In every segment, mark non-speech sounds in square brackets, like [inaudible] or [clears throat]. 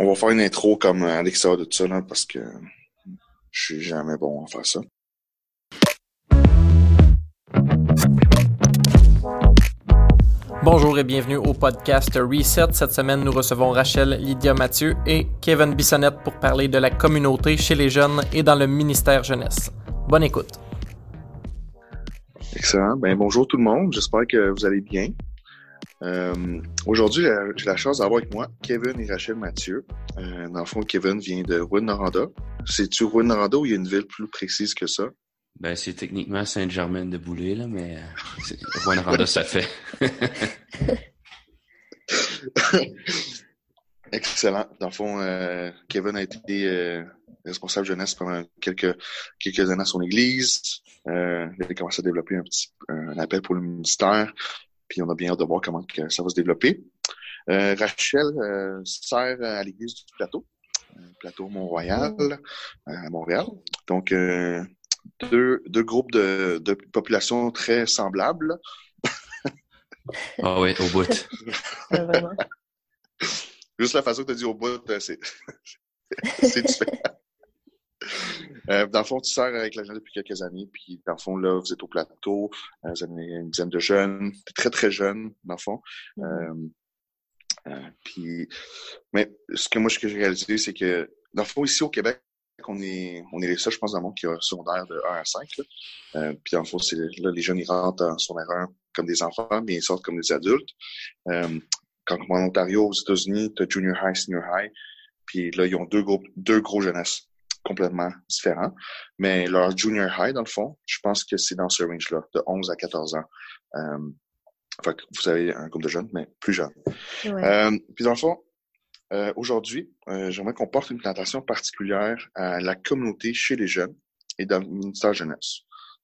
on va faire une intro comme Alexa de tout ça, là, parce que je suis jamais bon à faire ça. Bonjour et bienvenue au podcast Reset. Cette semaine, nous recevons Rachel Lydia Mathieu et Kevin Bissonnette pour parler de la communauté chez les jeunes et dans le ministère jeunesse. Bonne écoute. Excellent. Ben, bonjour tout le monde. J'espère que vous allez bien. Euh, Aujourd'hui, j'ai la chance d'avoir avec moi Kevin et Rachel Mathieu. Euh, dans le fond, Kevin vient de Rouen-Noranda. C'est-tu Rouen-Noranda ou il y a une ville plus précise que ça? Ben, c'est techniquement Saint-Germain-de-Boulay, là, mais euh, Rouen-Noranda, ça fait. [laughs] Excellent. Dans le fond, euh, Kevin a été euh, responsable jeunesse pendant quelques, quelques années à son église. Euh, il a commencé à développer un petit un appel pour le ministère. Puis on a bien hâte de voir comment que ça va se développer. Euh, Rachel euh, sert à l'église du Plateau, euh, Plateau Mont-Royal, à Montréal. Donc, euh, deux, deux groupes de, de population très semblables. [laughs] Ah oui, au bout. [laughs] vraiment. Juste la façon que tu as dit au bout, c'est [laughs] c'est différent. Euh, dans le fond, tu sers avec la jeune depuis quelques années, puis dans le fond, là, vous êtes au plateau, euh, vous avez une dizaine de jeunes, très, très jeunes, dans le fond. Euh, euh, puis, mais ce que moi, ce que j'ai réalisé, c'est que, dans le fond, ici au Québec, on est, on est les seuls, je pense, dans le monde qui a un secondaire de 1 à 5. Là. Euh, puis dans le fond, c'est là, les jeunes, ils rentrent en secondaire 1 comme des enfants, mais ils sortent comme des adultes. Euh, quand en Ontario, aux États-Unis, tu as junior high, senior high. Puis là, ils ont deux groupes, deux gros jeunesses complètement différents. Mais leur junior high, dans le fond, je pense que c'est dans ce range-là, de 11 à 14 ans. Euh, fait que vous avez un groupe de jeunes, mais plus jeunes. Ouais. Euh, puis dans le fond, euh, aujourd'hui, euh, j'aimerais qu'on porte une plantation particulière à la communauté chez les jeunes et dans le ministère jeunesse.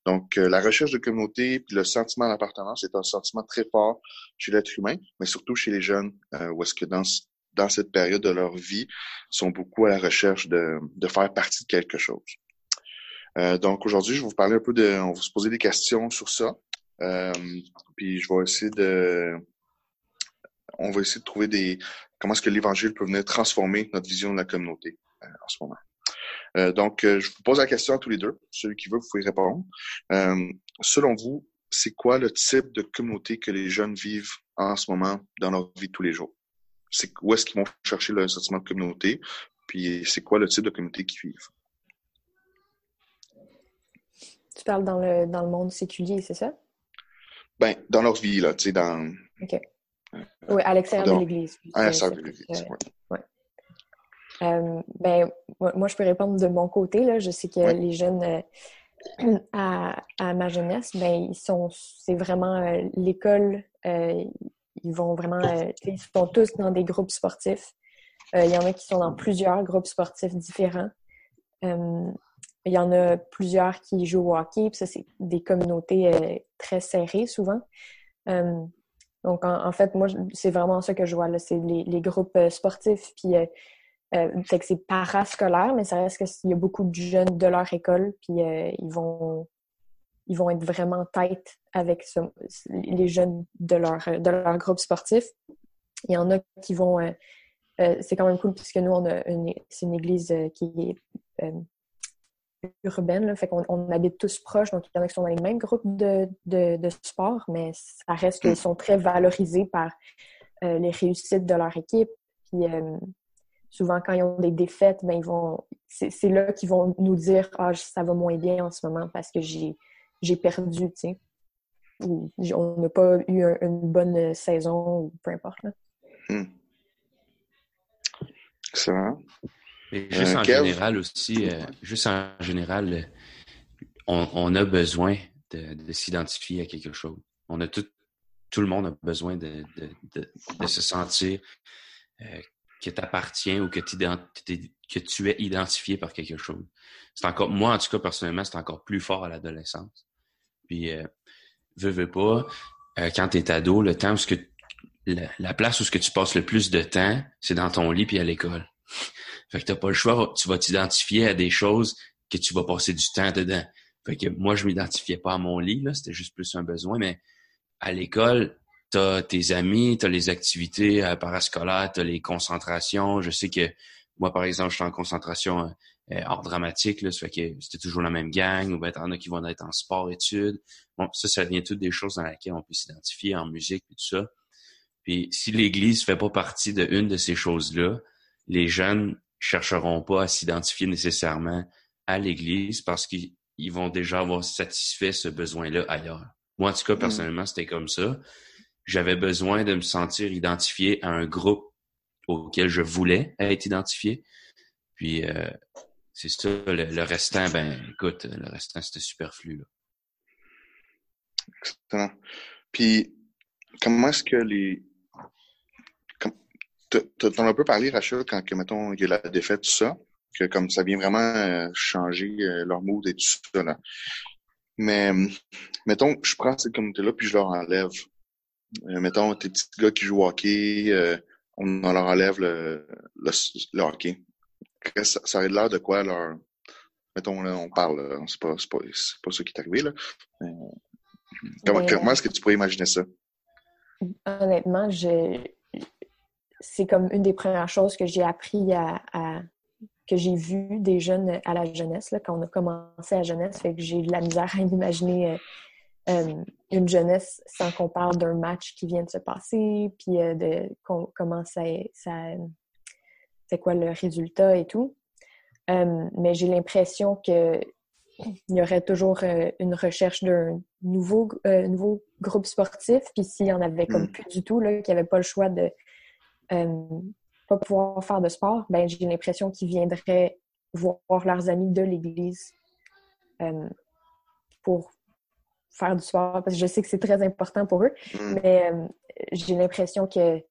Donc, euh, la recherche de communauté puis le sentiment d'appartenance est un sentiment très fort chez l'être humain, mais surtout chez les jeunes, euh, où est-ce que dans, ce- dans cette période de leur vie, sont beaucoup à la recherche de, de faire partie de quelque chose. Euh, donc, aujourd'hui, je vais vous parler un peu de... On va se poser des questions sur ça. Euh, puis, je vais essayer de... On va essayer de trouver des... Comment est-ce que l'Évangile peut venir transformer notre vision de la communauté euh, en ce moment. Euh, donc, euh, je vous pose la question à tous les deux. Celui qui veut, vous pouvez répondre. Euh, selon vous, c'est quoi le type de communauté que les jeunes vivent en ce moment dans leur vie de tous les jours? C'est où est-ce qu'ils vont chercher le sentiment de communauté? Puis c'est quoi le type de communauté qu'ils vivent? Tu parles dans le, dans le monde séculier, c'est ça? Ben, dans leur vie, là, tu sais, dans. Oui, à l'extérieur de l'église. C'est- ça, c'est l'église, plus, euh, ouais. Euh, ben, moi, moi, je peux répondre de mon côté. Là. Je sais que Ouais. les jeunes euh, [clears throat] à, à ma jeunesse, ben, ils sont, c'est vraiment euh, l'école. euh, ils vont vraiment, euh, ils sont tous dans des groupes sportifs. Euh, il y en a qui sont dans plusieurs groupes sportifs différents. Euh, il y en a plusieurs qui jouent au hockey. Puis ça, c'est des communautés très serrées souvent. Donc, en, fait, moi, c'est vraiment ça que je vois. là. C'est les, groupes sportifs. Puis, que c'est parascolaire, mais ça reste qu'il y a beaucoup de jeunes de leur école, puis ils vont ils vont être vraiment tête avec les jeunes de leur de leur groupe sportif. Il y en a qui vont euh, euh, c'est quand même cool puisque nous on a une c'est une église euh, qui est urbaine, fait qu'on on habite tous proches, donc il y en a qui sont dans les mêmes groupes de, de, sport, mais ça reste qu'ils sont très valorisés par les réussites de leur équipe. Puis souvent, quand ils ont des défaites, ben, ils vont. C'est c'est là qu'ils vont nous dire Ah, ça va moins bien en ce moment parce que j'ai j'ai perdu, tu sais. Ou on n'a pas eu un- une bonne saison, ou peu importe. Là. Excellent. Et juste Euh, en général aussi, euh, juste en général, euh, on, on a besoin de, de s'identifier à quelque chose. On a tout, tout le monde a besoin de, de, de, de se sentir euh, que tu appartiens ou que, que tu es identifié par quelque chose. C'est encore, moi, en tout cas, personnellement, c'est encore plus fort à l'adolescence. Puis, euh, veux, veux pas, euh, quand tu es ado, le temps où ce que la, la place où ce que tu passes le plus de temps, c'est dans ton lit puis à l'école. [laughs] Fait que t'as pas le choix, tu vas t'identifier à des choses que tu vas passer du temps dedans. Fait que moi, je m'identifiais pas à mon lit, là, c'était juste plus un besoin, mais à l'école, t'as tes amis, t'as les activités euh, parascolaires, t'as les concentrations. Je sais que moi, par exemple, je suis en concentration euh, hors dramatique, là, ça fait que c'était toujours la même gang, ou bien t'en as qui vont être en sport-études. Bon, ça, ça vient toutes des choses dans lesquelles on peut s'identifier en musique et tout ça. Puis si l'Église fait pas partie de une de ces choses-là, les jeunes chercheront pas à s'identifier nécessairement à l'Église parce qu'ils vont déjà avoir satisfait ce besoin-là ailleurs. Moi, en tout cas, mm. personnellement, c'était comme ça. J'avais besoin de me sentir identifié à un groupe auquel je voulais être identifié. Puis euh, c'est ça, le, restant, ben écoute, le restant, c'était superflu. Là. Excellent. Puis comment est-ce que les. Tu en as un peu parlé, Rachel, quand que, mettons, il y a la défaite, tout ça, que comme ça vient vraiment euh, changer euh, leur mood et tout ça. Là. Mais mettons, je prends cette communauté-là puis je leur enlève. Mettons, tes petits gars qui jouent au hockey, on leur enlève le, le, hockey. Ça, ça a l'air de quoi leur. Mettons, là, on parle, c'est pas, pas, pas ça qui est arrivé, là. comment, comment est-ce que tu pourrais imaginer ça? Honnêtement, c'est comme une des premières choses que j'ai appris à, que j'ai vu des jeunes à la jeunesse, là, quand on a commencé à la jeunesse, fait que j'ai eu de la misère à imaginer euh, euh, une jeunesse sans qu'on parle d'un match qui vient de se passer, puis euh, de comment ça, c'est quoi le résultat et tout. Euh, mais j'ai l'impression que il y aurait toujours une recherche d'un nouveau, nouveau groupe sportif, puis s'il y en avait comme mm. plus du tout, là, qu'il n'y avait pas le choix de pas pouvoir faire de sport, ben j'ai l'impression qu'ils viendraient voir leurs amis de l'Église pour faire du sport parce que je sais que c'est très important pour eux. Mm. Mais euh, j'ai l'impression que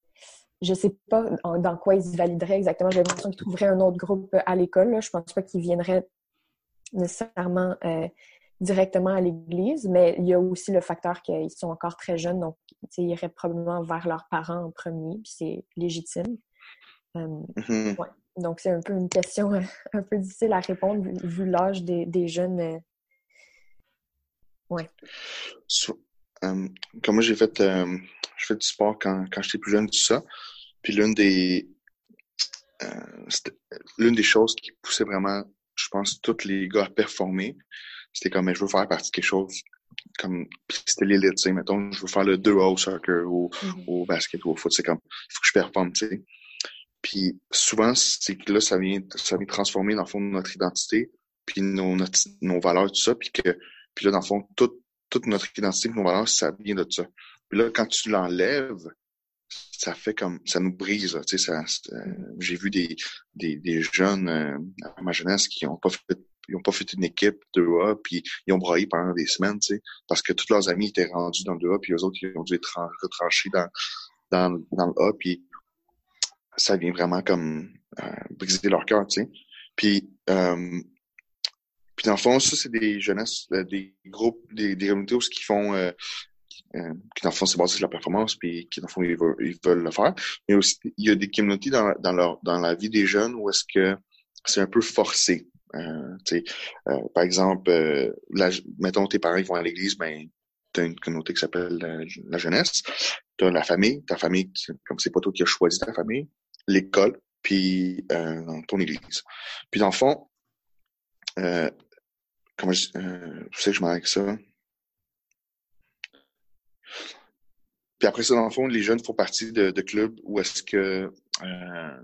je sais pas dans quoi ils valideraient exactement. J'ai l'impression qu'ils trouveraient un autre groupe à l'école. Je pense pas qu'ils viendraient nécessairement euh, directement à l'église, mais il y a aussi le facteur qu'ils sont encore très jeunes, donc ils iraient probablement vers leurs parents en premier, puis c'est légitime. Euh, mm-hmm. Donc c'est un peu une question [laughs] un peu difficile à répondre vu, l'âge des, des, jeunes Ouais. Euh, comme moi, j'ai fait, euh, du sport quand, quand j'étais plus jeune, tout ça. Puis l'une des, euh, l'une des choses qui poussait vraiment, je pense, tous les gars à performer, c'était comme, je veux faire partie de quelque chose comme c'était l'élite, tu sais, mettons, je veux faire le 2 au soccer ou mm-hmm. au basket ou au foot, c'est comme, il faut que je performe, tu sais. Puis souvent, c'est que là, ça vient, ça vient transformer, dans le fond, notre identité, puis nos, nos valeurs, tout ça, puis que puis là, dans le fond, toute, notre identité, nos valeurs, ça vient de ça. Puis là, quand tu l'enlèves, ça fait comme ça nous brise. Tu sais, j'ai vu des, des, des jeunes euh, à ma jeunesse qui ont pas fait ils ont pas fait une équipe de A, puis ils ont braillé pendant des semaines, tu sais, parce que tous leurs amis étaient rendus dans le A, puis eux autres, ils ont dû être retranchés dans, dans, dans le A, puis ça vient vraiment comme euh, briser leur cœur, tu sais. Puis euh, puis dans le fond, ça, c'est des jeunesses, euh, des groupes, des, des communautés qu'ils font, euh, euh, qui dans le fond, c'est basé sur la performance, puis qui dans le fond, ils veulent, le faire. Mais aussi, il y a des communautés dans, dans, leur, dans la vie des jeunes où est-ce que c'est un peu forcé. Euh, euh, par exemple, euh, la, mettons tes parents qui vont à l'église, ben tu as une communauté qui s'appelle la, jeunesse. Tu as la famille, ta famille, comme c'est pas toi qui as choisi ta famille, l'école, puis ton église. Puis dans le fond, comment je, euh, sais que je avec ça? Puis après ça, dans le fond, les jeunes font partie de, de clubs où est-ce que euh,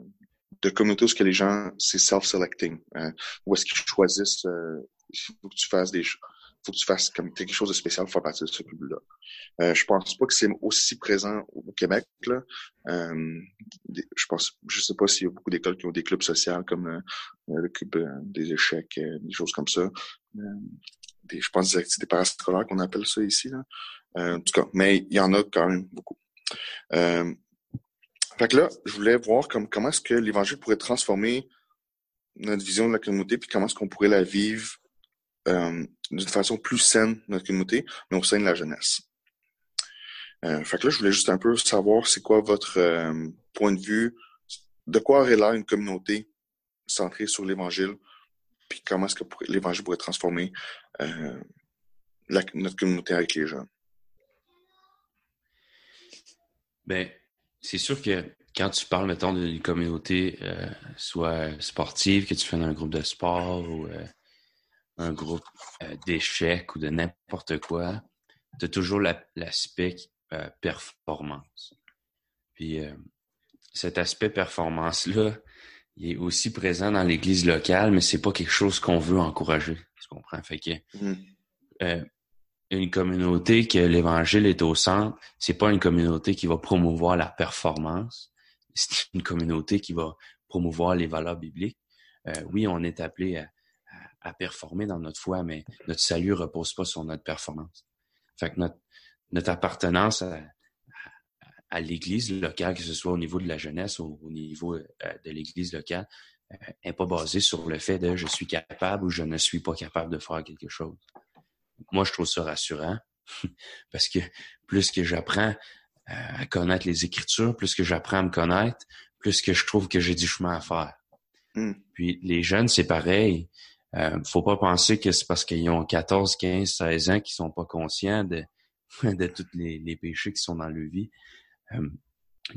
de communautés est-ce que les gens, c'est self-selecting, hein, où est-ce qu'ils choisissent, euh, il faut que tu fasses des choses faut que tu fasses comme quelque chose de spécial pour faire partie de ce club-là. Euh, je pense pas que c'est aussi présent au Québec. Là. Euh, je pense, je sais pas s'il y a beaucoup d'écoles qui ont des clubs sociaux comme euh, le club euh, des échecs, euh, des choses comme ça. Des, je pense des parascolaires qu'on appelle ça ici. Là. en tout cas, mais il y en a quand même beaucoup. fait que là, je voulais voir comme, comment est-ce que l'Évangile pourrait transformer notre vision de la communauté, puis comment est-ce qu'on pourrait la vivre d'une façon plus saine notre communauté, mais au sein de la jeunesse. Euh, fait que là, je voulais juste un peu savoir c'est quoi votre euh, point de vue, de quoi aurait l'air une communauté centrée sur l'Évangile, puis comment est-ce que l'Évangile pourrait transformer euh, notre communauté avec les jeunes? Ben, c'est sûr que quand tu parles, mettons, d'une communauté, euh, soit sportive, que tu fais dans un groupe de sport ou euh, un groupe euh, d'échecs ou de n'importe quoi, tu as toujours l'aspect performance. Puis cet aspect performance-là, il est aussi présent dans l'église locale, mais c'est pas quelque chose qu'on veut encourager. Tu comprends? Fait que mmh une communauté que l'évangile est au centre, c'est pas une communauté qui va promouvoir la performance, c'est une communauté qui va promouvoir les valeurs bibliques. Euh, oui, on est appelé à, à, performer dans notre foi, mais notre salut repose pas sur notre performance. Fait que notre, notre appartenance à, à, l'Église locale, que ce soit au niveau de la jeunesse ou au niveau euh, de l'Église locale, n'est euh, pas basée sur le fait de je suis capable ou je ne suis pas capable de faire quelque chose moi, je trouve ça rassurant [laughs] parce que plus que j'apprends à connaître les Écritures, plus que j'apprends à me connaître, plus que je trouve que j'ai du chemin à faire. Hmm. Puis les jeunes, c'est pareil. Euh, faut pas penser que c'est parce qu'ils ont 14, 15, 16 ans qu'ils sont pas conscients de, [laughs] de tous les, les, péchés qui sont dans leur vie. Euh,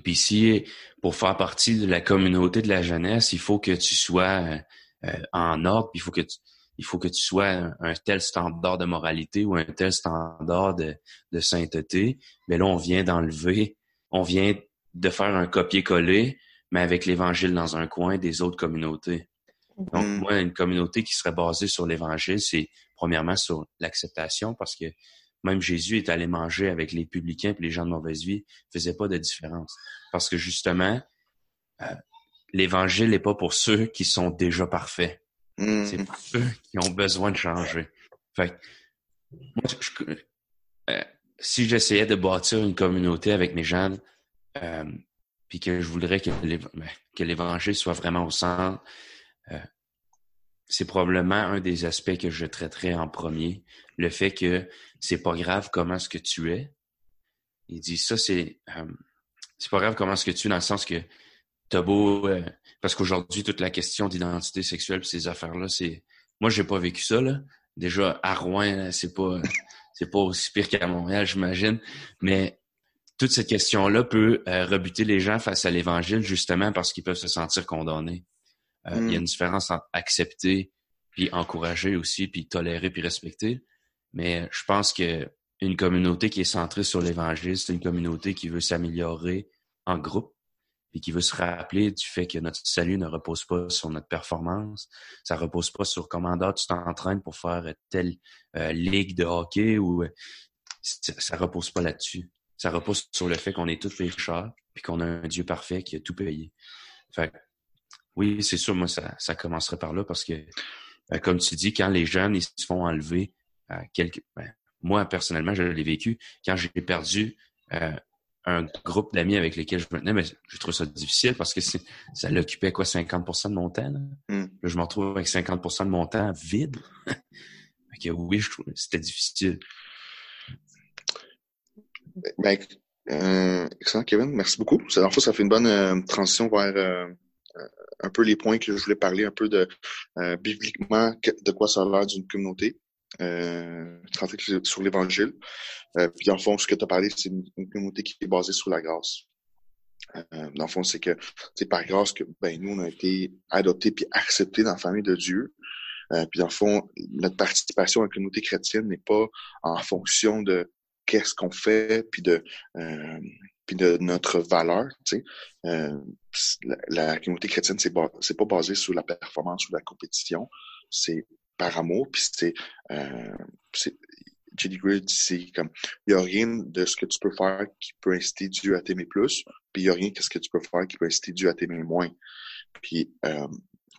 puis si, pour faire partie de la communauté de la jeunesse, il faut que tu sois euh, en ordre, il faut que tu, il faut que tu sois un, tel standard de moralité ou un tel standard de, sainteté. Mais là, on vient d'enlever, on vient de faire un copier-coller, mais avec l'Évangile dans un coin des autres communautés. Donc, mm. moi, une communauté qui serait basée sur l'Évangile, c'est premièrement sur l'acceptation, parce que même Jésus est allé manger avec les publicains et les gens de mauvaise vie, faisait pas de différence. Parce que justement, euh, l'Évangile n'est pas pour ceux qui sont déjà parfaits. C'est mm. pour ceux qui ont besoin de changer. Fait moi, euh, si j'essayais de bâtir une communauté avec mes jeunes, euh, puis que je voudrais ben, que l'Évangile soit vraiment au centre, c'est probablement un des aspects que je traiterais en premier. Le fait que c'est pas grave comment ce que tu es. Il dit ça, c'est c'est pas grave comment ce que tu es dans le sens que t'as beau parce qu'aujourd'hui, toute la question d'identité sexuelle et ces affaires-là, c'est. Moi, j'ai pas vécu ça, là. Déjà, à Rouen, c'est pas [laughs] c'est pas aussi pire qu'à Montréal, j'imagine. Mais toute cette question-là peut euh, rebuter les gens face à l'Évangile, justement parce qu'ils peuvent se sentir condamnés. Euh, il y a mm. une différence entre accepter, puis encourager aussi, puis tolérer, puis respecter. Mais je pense que une communauté qui est centrée sur l'Évangile, c'est une communauté qui veut s'améliorer en groupe, puis qui veut se rappeler du fait que notre salut ne repose pas sur notre performance, ça repose pas sur comment d'autres tu t'entraînes pour faire telle euh, ligue de hockey ou euh, ça, repose pas là-dessus. Ça repose sur le fait qu'on est tous pécheurs puis qu'on a un Dieu parfait qui a tout payé. Fait oui, c'est sûr, moi ça, ça commencerait par là parce que euh, comme tu dis, quand les jeunes ils se font enlever quelques ben, moi personnellement je l'ai vécu quand j'ai perdu un groupe d'amis avec lesquels je me tenais, mais je trouve ça difficile parce que ça l'occupait quoi, 50% de mon temps. Là? Hmm. je me retrouve avec 50% de mon temps vide. [laughs] oui, je trouve c'était difficile. Ben, euh, excellent, Kevin. Merci beaucoup. Ça, ça fait une bonne euh, transition vers euh, un peu les points que je voulais parler, un peu de bibliquement de quoi ça a l'air d'une communauté euh, sur l'Évangile. Euh, puis dans le fond, ce que tu as parlé, c'est une, communauté qui est basée sur la grâce. Euh, dans le fond, c'est que c'est par grâce que ben, nous, on a été adoptés puis acceptés dans la famille de Dieu. Euh, puis dans le fond, notre participation à la communauté chrétienne n'est pas en fonction de qu'est-ce qu'on fait puis de euh, de notre valeur. Tu sais. Euh, la, communauté chrétienne, c'est c'est pas basé sur la performance ou la compétition. C'est par amour. Puis c'est, euh, J.D. Grid, c'est comme, il n'y a rien de ce que tu peux faire qui peut inciter Dieu à t'aimer plus, puis il n'y a rien de ce que tu peux faire qui peut inciter Dieu à t'aimer moins. Puis, euh,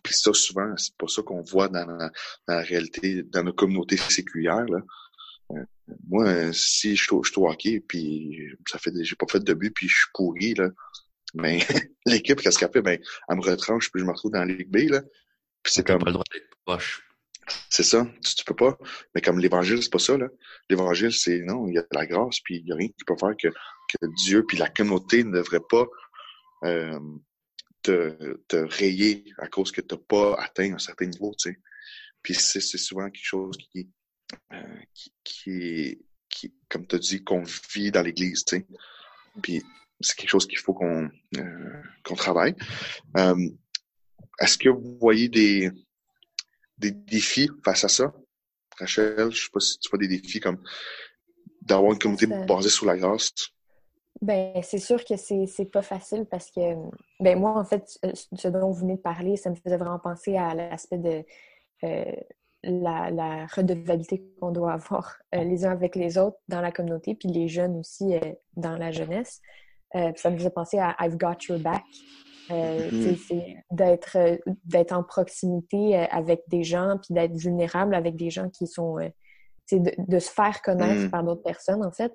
puis ça, souvent, c'est pas ça qu'on voit dans la, dans la, réalité, dans nos communautés séculières. Moi, si je, suis au hockey, puis ça fait, j'ai pas fait de but, puis je suis pourri, là, mais [laughs] l'équipe, qu'est-ce qu'elle fait? Ben, elle me retranche, puis je me retrouve dans la Ligue B, là. Puis c'est comme... pas le droit d'être poche. C'est ça. Tu, tu, peux pas. Mais comme l'évangile, c'est pas ça, là. L'évangile, c'est non, il y a la grâce, puis il y a rien qui peut faire que, que Dieu puis la communauté ne devrait pas euh, te, te rayer à cause que tu n'as pas atteint un certain niveau, tu sais. Puis c'est, souvent quelque chose qui, euh, qui, qui, qui comme tu as dit, qu'on vit dans l'Église, tu sais. Puis c'est quelque chose qu'il faut qu'on qu'on travaille. Est-ce que vous voyez des, des défis face à ça? Rachel, je sais pas si tu vois des défis comme d'avoir une communauté basée sur la grâce. Ben, c'est sûr que c'est pas facile parce que, ben, moi, en fait, ce dont vous venez de parler, ça me faisait vraiment penser à l'aspect de euh, la, la, redevabilité qu'on doit avoir euh, les uns avec les autres dans la communauté, puis les jeunes aussi euh, dans la jeunesse. ça me faisait penser à I've got your back. Mm-hmm. C'est d'être d'être en proximité avec des gens, puis d'être vulnérable avec des gens qui sont... De, de, se faire connaître mm. par d'autres personnes, en fait.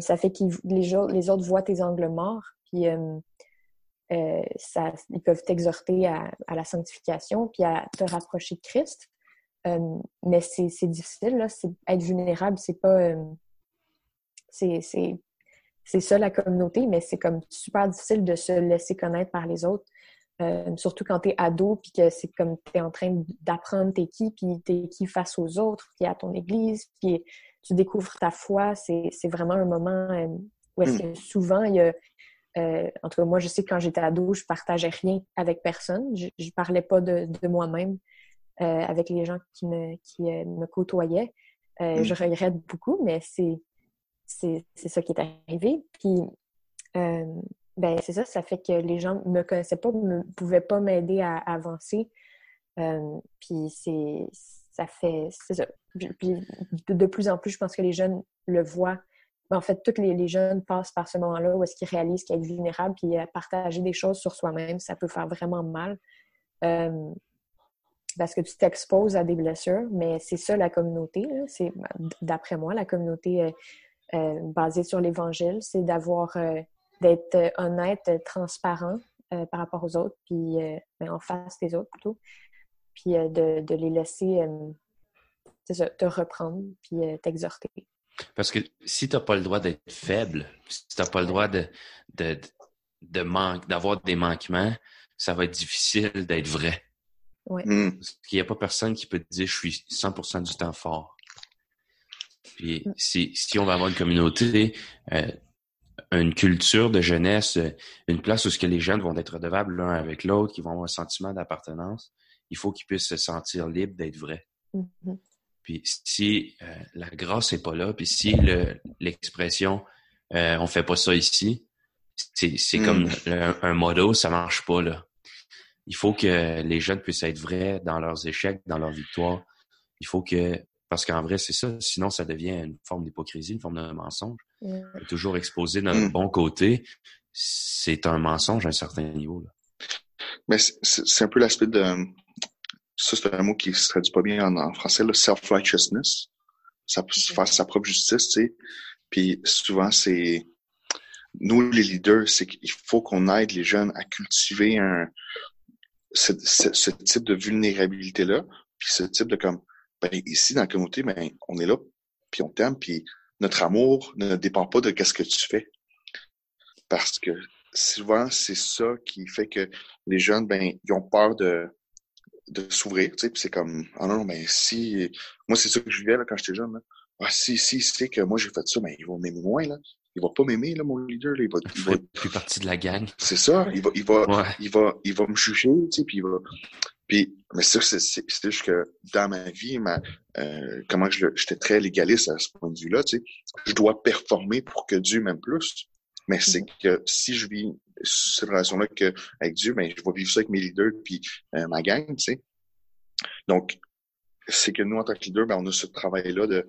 ça fait que les, les, autres voient tes angles morts, puis ça, ils peuvent t'exhorter à, à, la sanctification, puis à te rapprocher de Christ. Euh, mais c'est difficile, là. Être vulnérable, c'est pas. Euh, c'est ça la communauté, mais c'est comme super difficile de se laisser connaître par les autres. Euh, surtout quand tu es ado, puis que c'est comme tu es en train d'apprendre t'es qui, puis t'es qui face aux autres, puis à ton église, puis tu découvres ta foi. C'est vraiment un moment où est-ce hmm. que souvent il y a. en tout cas, moi, je sais que quand j'étais ado, je partageais rien avec personne. Je, je parlais pas de, de moi-même. Euh, avec les gens qui me, qui, euh, me côtoyaient. Euh, mm. Je regrette beaucoup, mais c'est, c'est, ça qui est arrivé. Puis, ben, c'est ça, ça fait que les gens ne me connaissaient pas, ne pouvaient pas m'aider à, avancer. puis c'est ça fait c'est ça. Puis de, plus en plus, je pense que les jeunes le voient. Ben, en fait, tous les, les jeunes passent par ce moment-là où est-ce qu'ils réalisent qu'être vulnérable puis partager des choses sur soi-même, ça peut faire vraiment mal parce que tu t'exposes à des blessures, mais c'est ça la communauté. C'est d'après moi la communauté euh, euh, basée sur l'Évangile, c'est d'avoir euh, d'être honnête, transparent par rapport aux autres, puis ben, en face des autres plutôt, puis de, de, les laisser te reprendre, puis t'exhorter. Parce que si tu n'as pas le droit d'être faible, si tu n'as pas le droit de, de, de manque, d'avoir des manquements, ça va être difficile d'être vrai. Hmm. Parce qu'il n'y a pas personne qui peut te dire je suis 100% du temps fort. Puis si, si on va avoir une communauté, euh, une culture de jeunesse, euh, une place où ce que les jeunes vont être redevables l'un avec l'autre, qui vont avoir un sentiment d'appartenance, il faut qu'ils puissent se sentir libres d'être vrais. Mm-hmm. Puis si euh, la grâce n'est pas là, puis si l'expression euh, on fait pas ça ici, c'est hmm. comme un, un modo, ça marche pas là il faut que les jeunes puissent être vrais dans leurs échecs, dans leurs victoires. Il faut que, parce qu'en vrai, c'est ça. Sinon, ça devient une forme d'hypocrisie, une forme de mensonge. Toujours exposer notre mm. bon côté, c'est un mensonge à un certain niveau. Mais c'est un peu l'aspect de. Ça, c'est un mot qui se traduit pas bien en, français, le self-righteousness. Ça peut se faire sa propre justice, tu sais. Puis souvent, c'est. Nous, les leaders, c'est qu'il faut qu'on aide les jeunes à cultiver un, ce, ce, type de vulnérabilité-là, puis ce type de comme, ben, ici, dans la communauté, ben, on est là, puis on t'aime, puis notre amour ne dépend pas de qu'est-ce que tu fais. Parce que souvent, c'est ça qui fait que les jeunes, ben, ils ont peur de, de s'ouvrir, tu sais, puis c'est comme, ah non, ben, si, moi, c'est ça que je vivais, là, quand j'étais jeune, là. Ah, si, si, c'est que moi, j'ai fait ça, ben, ils vont m'aimer moins, là il va pas m'aimer, là, mon leader. Là. Il va, il va... plus partie de la gang. C'est ça. Il va, il va, il va, il va me juger, tu sais, puis il va. Puis, mais ça, c'est, c'est, juste que dans ma vie, ma, euh, comment je, j'étais très légaliste à ce point de vue-là, tu sais. Je dois performer pour que Dieu m'aime plus. Mais c'est que si je vis cette relation-là avec Dieu, ben, je vais vivre ça avec mes leaders puis euh, ma gang, tu sais. Donc, c'est que nous, en tant que leader, ben, on a ce travail-là de,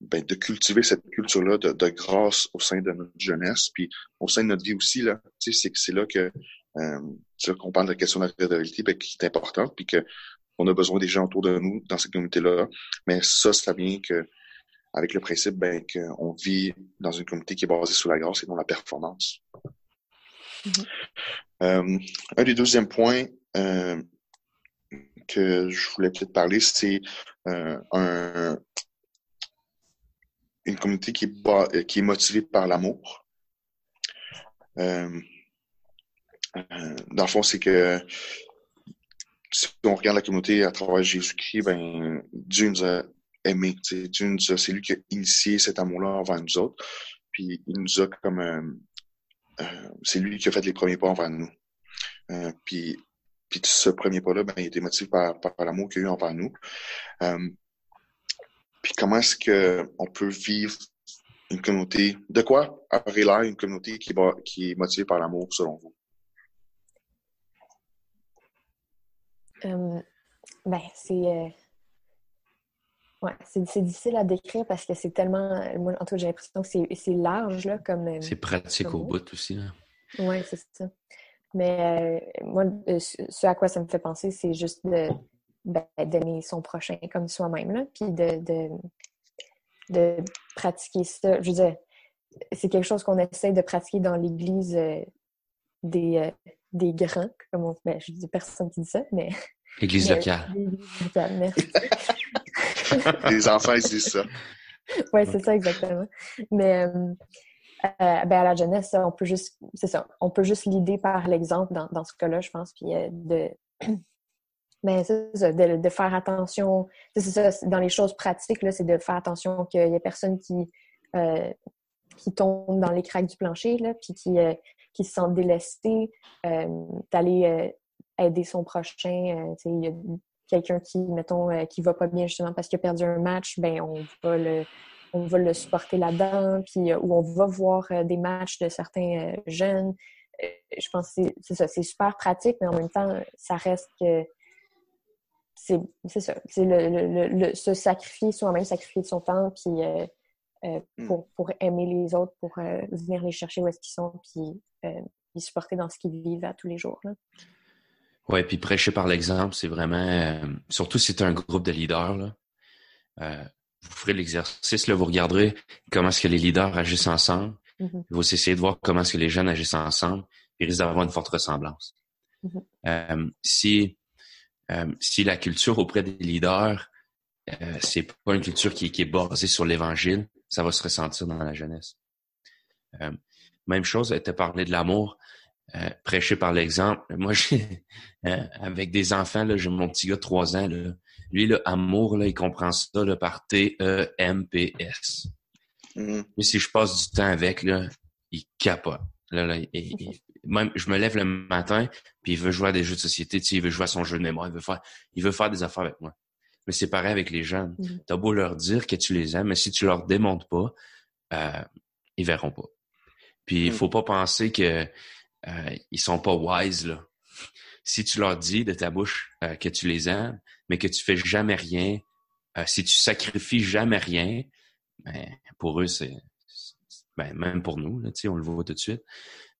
ben, de cultiver cette culture-là de, de, grâce au sein de notre jeunesse, puis au sein de notre vie aussi. Là, c'est c'est là que euh, qu'on parle de la question de la réalité ben, qui est importante, puis que on a besoin des gens autour de nous dans cette communauté-là. Mais ça, ça vient que avec le principe ben, qu'on vit dans une communauté qui est basée sur la grâce et non la performance. Mm-hmm. euh, un des deuxièmes points euh, que je voulais peut-être parler, c'est euh, un, une communauté qui est, euh, qui est motivée par l'amour. Euh, euh, dans le fond, c'est que si on regarde la communauté à travers Jésus-Christ, ben, Dieu nous a aimés. Dieu c'est lui qui a initié cet amour-là envers nous autres. Puis il nous a comme c'est lui qui a fait les premiers pas envers nous. puis, puis ce premier pas-là, ben, il était motivé par, par l'amour qu'il a eu envers nous. Puis comment est-ce qu'on peut vivre une communauté, de quoi aurait l'air une communauté qui, qui est motivée par l'amour selon vous? ben, c'est Ouais, c'est difficile à décrire parce que c'est tellement. Moi, en tout cas, j'ai l'impression que c'est large, là, comme. Euh, c'est pratique au bout aussi, là. Oui, c'est ça. Mais euh, moi, euh, ce à quoi ça me fait penser, c'est juste de ben, d'aimer son prochain comme soi-même, là, puis de, de, de, pratiquer ça. Je veux dire, c'est quelque chose qu'on essaie de pratiquer dans l'Église des, des grands, comme on, ben, je dis personne qui dit ça, mais... Église locale. Locale, merci. [laughs] Les enfants, ils disent ça. Oui, c'est ça, exactement. Mais euh, euh, ben à la jeunesse, on peut juste, c'est ça, on peut juste l'idée par l'exemple dans, dans, ce cas-là, je pense, puis euh, de, mais ça, de, de, faire attention, c'est ça, dans les choses pratiques, c'est de faire attention qu'il n'y ait personne qui, qui tombe dans les craques du plancher, là, puis qui, qui se sent délesté, d'aller aider son prochain. il y a quelqu'un qui, mettons, euh, qui va pas bien justement parce qu'il a perdu un match, ben on va le, on va le supporter là-dedans, puis euh, ou on va voir euh, des matchs de certains jeunes. je pense que c'est ça, c'est super pratique, mais en même temps, ça reste c'est ça, c'est le, le, se sacrifier soi-même, sacrifier de son temps, puis hmm. pour, pour aimer les autres, pour venir les chercher où est-ce qu'ils sont, puis les supporter dans ce qu'ils vivent à tous les jours. Là. Oui, puis prêcher par l'exemple, c'est vraiment, euh, surtout si c'est un groupe de leaders, là, euh, vous ferez l'exercice, là, vous regarderez comment est-ce que les leaders agissent ensemble, mm-hmm. vous essayez de voir comment est-ce que les jeunes agissent ensemble, puis risque d'avoir une forte ressemblance. Mm-hmm. Euh, si, si la culture auprès des leaders, c'est pas une culture qui, qui est basée sur l'Évangile, ça va se ressentir dans la jeunesse. même chose, tu as parlé de l'amour. Euh, prêcher par l'exemple. Moi, [laughs] j'ai euh, avec des enfants, là, j'ai mon petit gars de 3 ans. Là, lui, le amour, là, il comprend ça là, par T-E-M-P-S. Mm. si je passe du temps avec, là, il capote. Là, là, même, je me lève le matin, puis il veut jouer à des jeux de société, tu sais, il veut jouer à son jeu de mémoire, il veut faire, il veut faire des affaires avec moi. Mais c'est pareil avec les jeunes. Mm. T'as beau leur dire que tu les aimes, mais si tu leur démontres pas, euh, ils verront pas. Puis il mm. faut pas penser que euh, ils sont pas wise là. Si tu leur dis de ta bouche euh, que tu les aimes, mais que tu fais jamais rien, euh, si tu sacrifies jamais rien, ben, pour eux c'est ben, même pour nous là, on le voit tout de suite.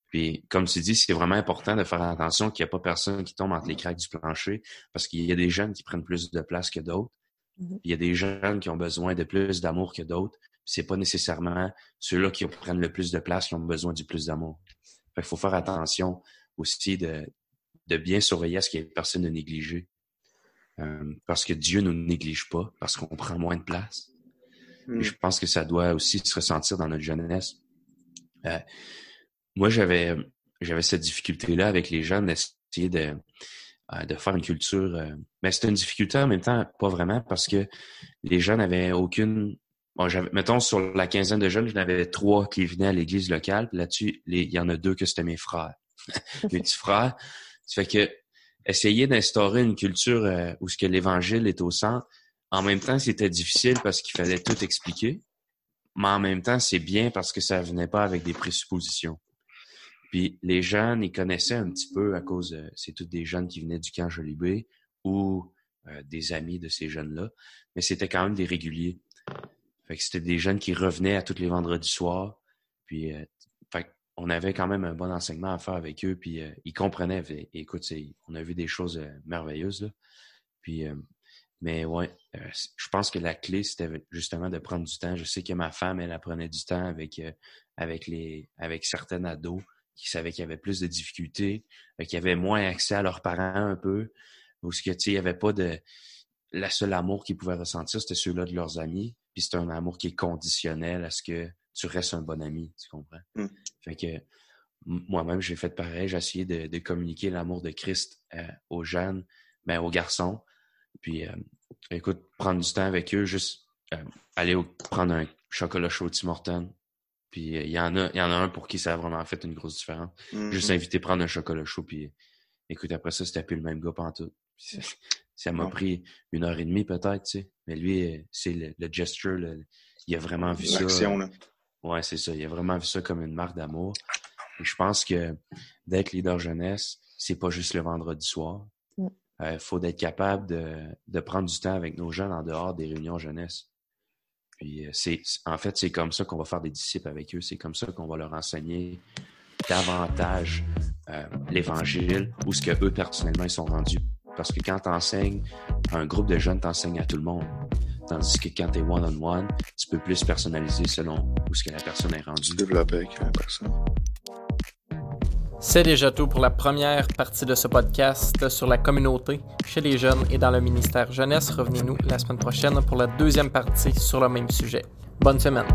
Puis, comme tu dis, c'est vraiment important de faire attention qu'il n'y a pas personne qui tombe entre les craques du plancher parce qu'il y a des jeunes qui prennent plus de place que d'autres. Mm-hmm. Il y a des jeunes qui ont besoin de plus d'amour que d'autres. C'est pas nécessairement ceux-là qui prennent le plus de place qui ont besoin du plus d'amour. Il faut faire attention aussi de, de bien surveiller ce qu'il y ait personne de négligé. Euh, parce que Dieu ne nous néglige pas, parce qu'on prend moins de place. Hmm. je pense que ça doit aussi se ressentir dans notre jeunesse. Euh, moi, j'avais j'avais cette difficulté-là avec les jeunes d'essayer de, euh, de faire une culture. mais c'était une difficulté en même temps, pas vraiment, parce que les jeunes n'avaient aucune Bon, mettons, sur la quinzaine de jeunes, j'en avais trois qui venaient à l'église locale. Là-dessus, il y en a deux que c'était mes frères. [laughs] mes petits frères. Ça fait que essayer d'instaurer une culture euh, où ce que l'évangile est au centre, en même temps, c'était difficile parce qu'il fallait tout expliquer. Mais en même temps, c'est bien parce que ça venait pas avec des présuppositions. Puis les jeunes, ils connaissaient un petit peu à cause, c'est tous des jeunes qui venaient du camp Jolibé ou euh, des amis de ces jeunes-là, mais c'était quand même des réguliers. Fait que c'était des jeunes qui revenaient à tous les vendredis soirs. Puis, euh, on avait quand même un bon enseignement à faire avec eux. Puis, euh, ils comprenaient. écoute, on a vu des choses merveilleuses. Là. Puis, mais ouais, je pense que la clé, c'était justement de prendre du temps. Je sais que ma femme, elle, apprenait du temps avec, avec, les, avec certaines ados qui savaient qu'il y avait plus de difficultés, qui avaient moins accès à leurs parents un peu, ou ce que, tu sais, il n'y avait pas de... La seule amour qu'ils pouvaient ressentir, c'était ceux-là de leurs amis. Puis c'est un amour qui est conditionnel à ce que tu restes un bon ami, tu comprends? Mm. Fait que moi-même, j'ai fait pareil. J'ai essayé de, communiquer l'amour de Christ euh, aux jeunes, mais ben, aux garçons. Puis, euh, écoute, prendre du temps avec eux, juste euh, aller prendre un chocolat chaud Tim Hortons, Puis il y en a, y en a un pour qui ça a vraiment fait une grosse différence. Mhm. Juste inviter prendre un chocolat chaud, puis écoute, après ça, c'était plus le même gars pantoute. Ça- Ça m'a pris une heure et demie peut-être, tu sais. Mais lui, euh, c'est le, le gesture, le- il a vraiment vu ça. Là. Ouais, c'est ça. Il a vraiment vu ça comme une marque d'amour. Et je pense que d'être leader jeunesse, c'est pas juste le vendredi soir. Il faut d'être capable de, de prendre du temps avec nos jeunes en dehors des réunions jeunesse. Puis euh, c'est en fait, c'est comme ça qu'on va faire des disciples avec eux. C'est comme ça qu'on va leur enseigner davantage euh, l'Évangile ou ce que eux personnellement ils sont rendus. Parce que quand tu enseignes un groupe de jeunes, t'enseignes à tout le monde. Tandis que quand tu es one-on-one, tu peux plus personnaliser selon où ce que la personne est rendue. développes avec la personne. C'est déjà tout pour la première partie de ce podcast sur la communauté chez les jeunes et dans le ministère jeunesse. Revenez-nous la semaine prochaine pour la deuxième partie sur le même sujet. Bonne semaine.